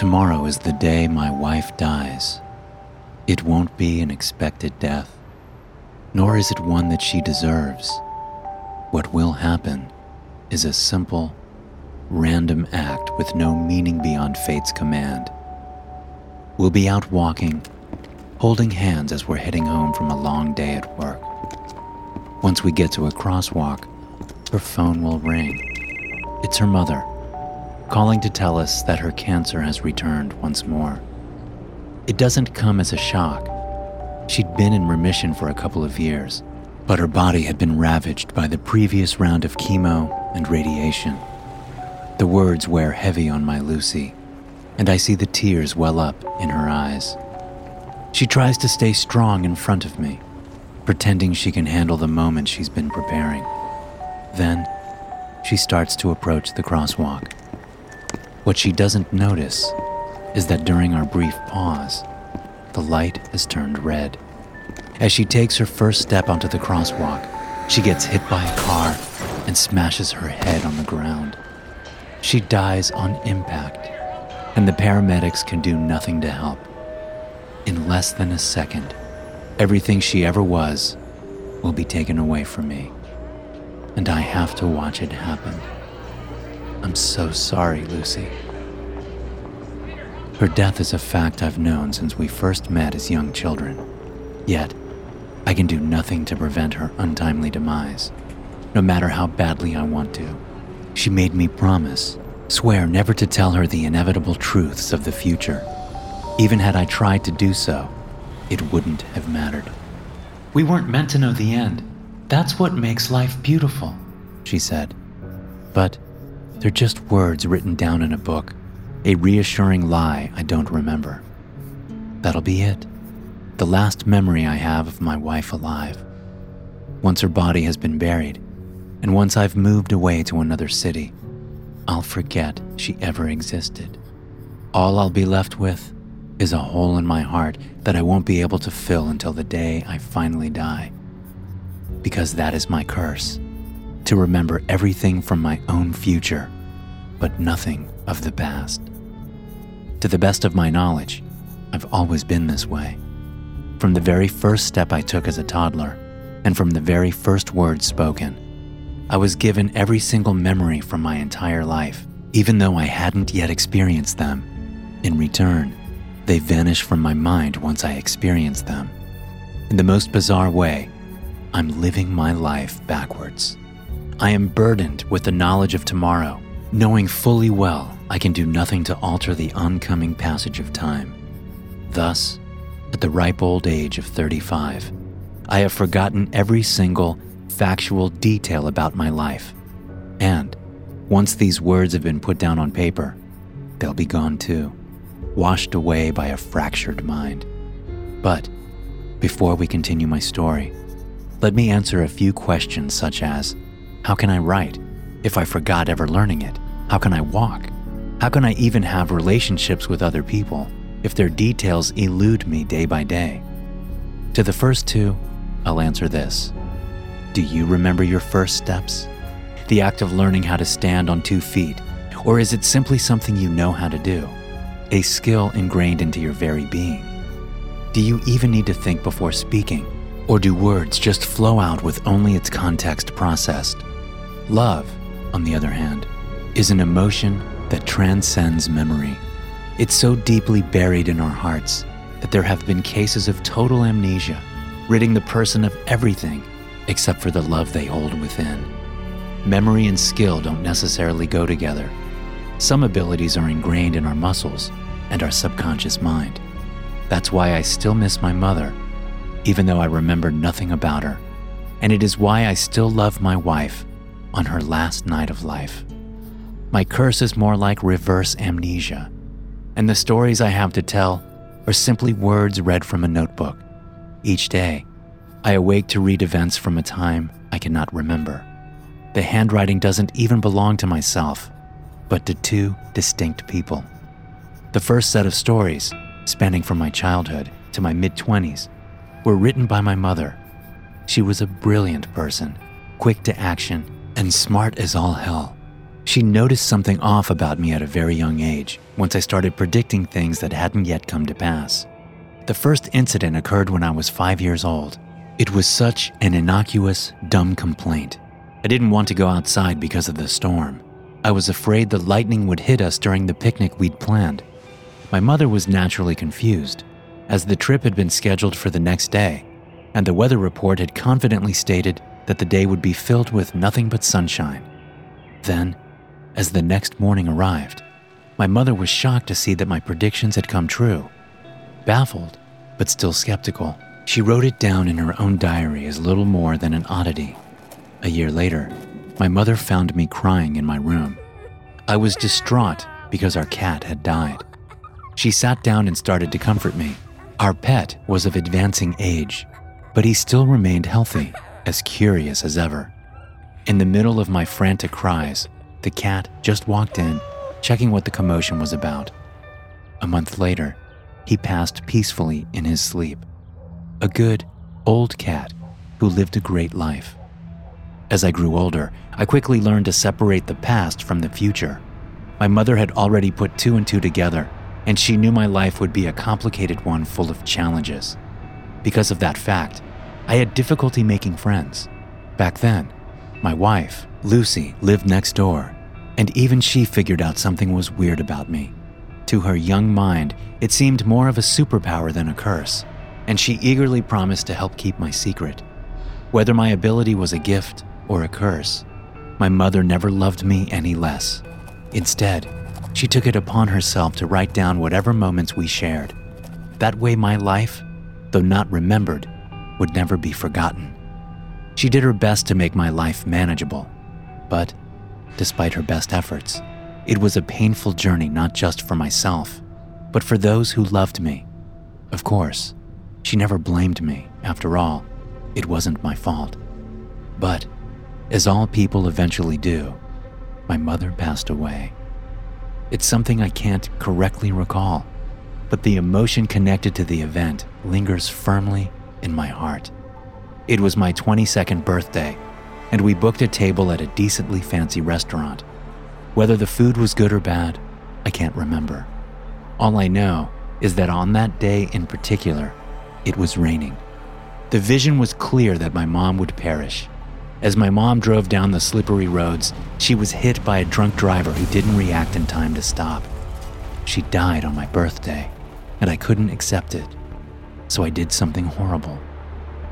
Tomorrow is the day my wife dies. It won't be an expected death, nor is it one that she deserves. What will happen is a simple, random act with no meaning beyond fate's command. We'll be out walking, holding hands as we're heading home from a long day at work. Once we get to a crosswalk, her phone will ring. It's her mother calling to tell us that her cancer has returned once more. It doesn't come as a shock. She'd been in remission for a couple of years, but her body had been ravaged by the previous round of chemo and radiation. The words wear heavy on my Lucy, and I see the tears well up in her eyes. She tries to stay strong in front of me, pretending she can handle the moment she's been preparing. Then, she starts to approach the crosswalk. What she doesn't notice is that during our brief pause, the light has turned red. As she takes her first step onto the crosswalk, she gets hit by a car and smashes her head on the ground. She dies on impact, and the paramedics can do nothing to help. In less than a second, everything she ever was will be taken away from me, and I have to watch it happen. I'm so sorry, Lucy. Her death is a fact I've known since we first met as young children. Yet, I can do nothing to prevent her untimely demise, no matter how badly I want to. She made me promise, swear never to tell her the inevitable truths of the future. Even had I tried to do so, it wouldn't have mattered. We weren't meant to know the end. That's what makes life beautiful, she said. But they're just words written down in a book, a reassuring lie I don't remember. That'll be it. The last memory I have of my wife alive. Once her body has been buried, and once I've moved away to another city, I'll forget she ever existed. All I'll be left with is a hole in my heart that I won't be able to fill until the day I finally die. Because that is my curse to remember everything from my own future, but nothing of the past. To the best of my knowledge, I've always been this way. From the very first step I took as a toddler, and from the very first words spoken, I was given every single memory from my entire life, even though I hadn't yet experienced them. In return, they vanish from my mind once I experience them. In the most bizarre way, I'm living my life backwards. I am burdened with the knowledge of tomorrow, knowing fully well I can do nothing to alter the oncoming passage of time. Thus, at the ripe old age of 35, I have forgotten every single factual detail about my life. And once these words have been put down on paper, they'll be gone too, washed away by a fractured mind. But before we continue my story, let me answer a few questions such as How can I write if I forgot ever learning it? How can I walk? How can I even have relationships with other people if their details elude me day by day? To the first two, I'll answer this Do you remember your first steps? The act of learning how to stand on two feet? Or is it simply something you know how to do? A skill ingrained into your very being? Do you even need to think before speaking? Or do words just flow out with only its context processed? Love, on the other hand, is an emotion that transcends memory. It's so deeply buried in our hearts that there have been cases of total amnesia, ridding the person of everything except for the love they hold within. Memory and skill don't necessarily go together. Some abilities are ingrained in our muscles and our subconscious mind. That's why I still miss my mother, even though I remember nothing about her. And it is why I still love my wife on her last night of life. My curse is more like reverse amnesia, and the stories I have to tell are simply words read from a notebook. Each day, I awake to read events from a time I cannot remember. The handwriting doesn't even belong to myself, but to two distinct people. The first set of stories, spanning from my childhood to my mid 20s, were written by my mother. She was a brilliant person, quick to action, and smart as all hell. She noticed something off about me at a very young age once I started predicting things that hadn't yet come to pass. The first incident occurred when I was five years old. It was such an innocuous, dumb complaint. I didn't want to go outside because of the storm. I was afraid the lightning would hit us during the picnic we'd planned. My mother was naturally confused, as the trip had been scheduled for the next day, and the weather report had confidently stated that the day would be filled with nothing but sunshine. Then, as the next morning arrived, my mother was shocked to see that my predictions had come true. Baffled, but still skeptical, she wrote it down in her own diary as little more than an oddity. A year later, my mother found me crying in my room. I was distraught because our cat had died. She sat down and started to comfort me. Our pet was of advancing age, but he still remained healthy, as curious as ever. In the middle of my frantic cries, the cat just walked in, checking what the commotion was about. A month later, he passed peacefully in his sleep. A good, old cat who lived a great life. As I grew older, I quickly learned to separate the past from the future. My mother had already put two and two together, and she knew my life would be a complicated one full of challenges. Because of that fact, I had difficulty making friends. Back then, my wife, Lucy, lived next door, and even she figured out something was weird about me. To her young mind, it seemed more of a superpower than a curse, and she eagerly promised to help keep my secret. Whether my ability was a gift or a curse, my mother never loved me any less. Instead, she took it upon herself to write down whatever moments we shared. That way, my life, though not remembered, would never be forgotten. She did her best to make my life manageable, but despite her best efforts, it was a painful journey not just for myself, but for those who loved me. Of course, she never blamed me. After all, it wasn't my fault. But, as all people eventually do, my mother passed away. It's something I can't correctly recall, but the emotion connected to the event lingers firmly in my heart. It was my 22nd birthday, and we booked a table at a decently fancy restaurant. Whether the food was good or bad, I can't remember. All I know is that on that day in particular, it was raining. The vision was clear that my mom would perish. As my mom drove down the slippery roads, she was hit by a drunk driver who didn't react in time to stop. She died on my birthday, and I couldn't accept it. So I did something horrible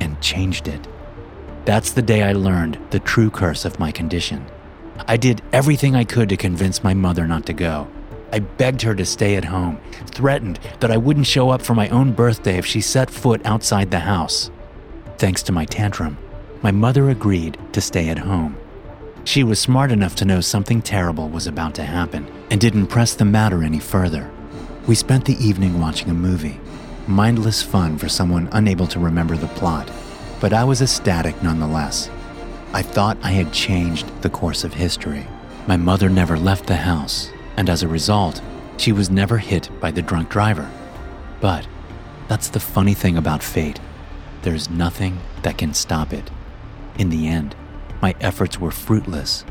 and changed it. That's the day I learned the true curse of my condition. I did everything I could to convince my mother not to go. I begged her to stay at home, threatened that I wouldn't show up for my own birthday if she set foot outside the house. Thanks to my tantrum, my mother agreed to stay at home. She was smart enough to know something terrible was about to happen and didn't press the matter any further. We spent the evening watching a movie, mindless fun for someone unable to remember the plot, but I was ecstatic nonetheless. I thought I had changed the course of history. My mother never left the house, and as a result, she was never hit by the drunk driver. But that's the funny thing about fate there's nothing that can stop it. In the end, my efforts were fruitless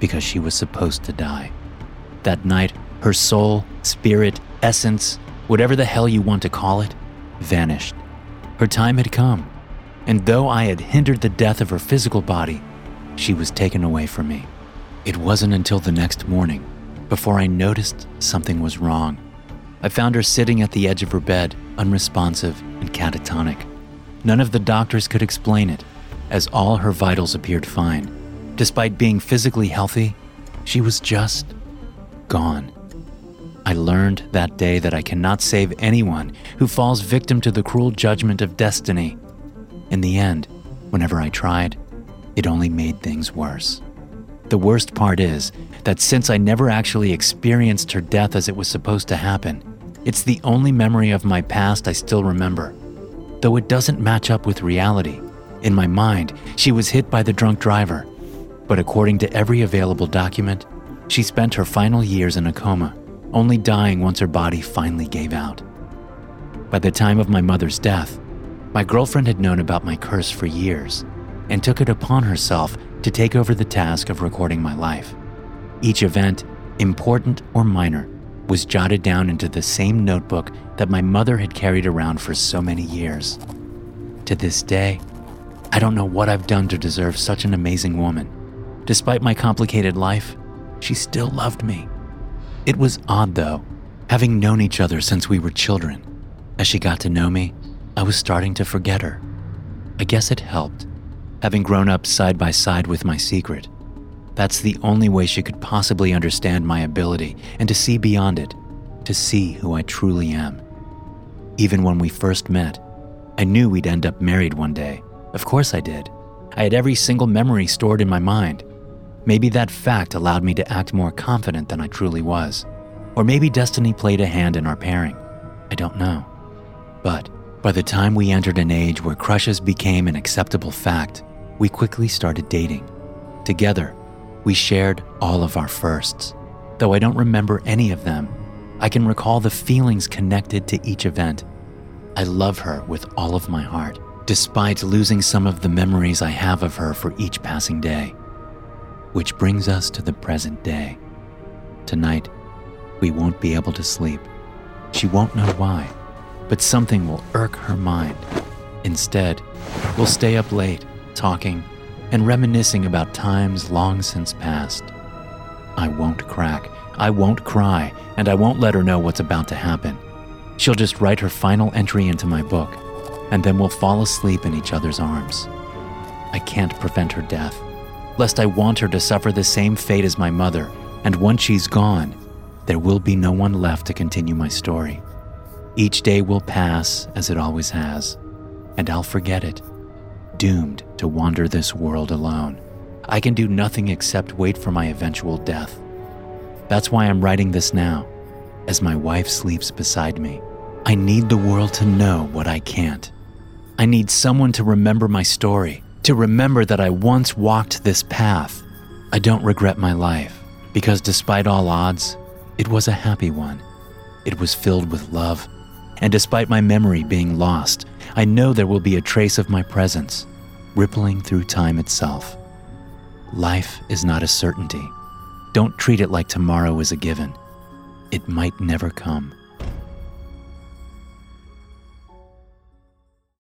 because she was supposed to die. That night, her soul, spirit, essence, whatever the hell you want to call it, vanished. Her time had come, and though I had hindered the death of her physical body, she was taken away from me. It wasn't until the next morning before I noticed something was wrong. I found her sitting at the edge of her bed, unresponsive and catatonic. None of the doctors could explain it, as all her vitals appeared fine. Despite being physically healthy, she was just gone. I learned that day that I cannot save anyone who falls victim to the cruel judgment of destiny. In the end, whenever I tried, it only made things worse. The worst part is that since I never actually experienced her death as it was supposed to happen, it's the only memory of my past I still remember. Though it doesn't match up with reality. In my mind, she was hit by the drunk driver. But according to every available document, she spent her final years in a coma, only dying once her body finally gave out. By the time of my mother's death, my girlfriend had known about my curse for years and took it upon herself to take over the task of recording my life. Each event, important or minor, was jotted down into the same notebook that my mother had carried around for so many years. To this day, I don't know what I've done to deserve such an amazing woman. Despite my complicated life, she still loved me. It was odd, though, having known each other since we were children. As she got to know me, I was starting to forget her. I guess it helped, having grown up side by side with my secret. That's the only way she could possibly understand my ability and to see beyond it, to see who I truly am. Even when we first met, I knew we'd end up married one day. Of course I did. I had every single memory stored in my mind. Maybe that fact allowed me to act more confident than I truly was. Or maybe destiny played a hand in our pairing. I don't know. But by the time we entered an age where crushes became an acceptable fact, we quickly started dating. Together, we shared all of our firsts. Though I don't remember any of them, I can recall the feelings connected to each event. I love her with all of my heart, despite losing some of the memories I have of her for each passing day. Which brings us to the present day. Tonight, we won't be able to sleep. She won't know why, but something will irk her mind. Instead, we'll stay up late, talking, and reminiscing about times long since past. I won't crack, I won't cry, and I won't let her know what's about to happen. She'll just write her final entry into my book, and then we'll fall asleep in each other's arms. I can't prevent her death, lest I want her to suffer the same fate as my mother, and once she's gone, there will be no one left to continue my story. Each day will pass as it always has, and I'll forget it, doomed to wander this world alone. I can do nothing except wait for my eventual death. That's why I'm writing this now, as my wife sleeps beside me. I need the world to know what I can't. I need someone to remember my story, to remember that I once walked this path. I don't regret my life, because despite all odds, it was a happy one. It was filled with love, and despite my memory being lost, I know there will be a trace of my presence, rippling through time itself. Life is not a certainty. Don't treat it like tomorrow is a given. It might never come.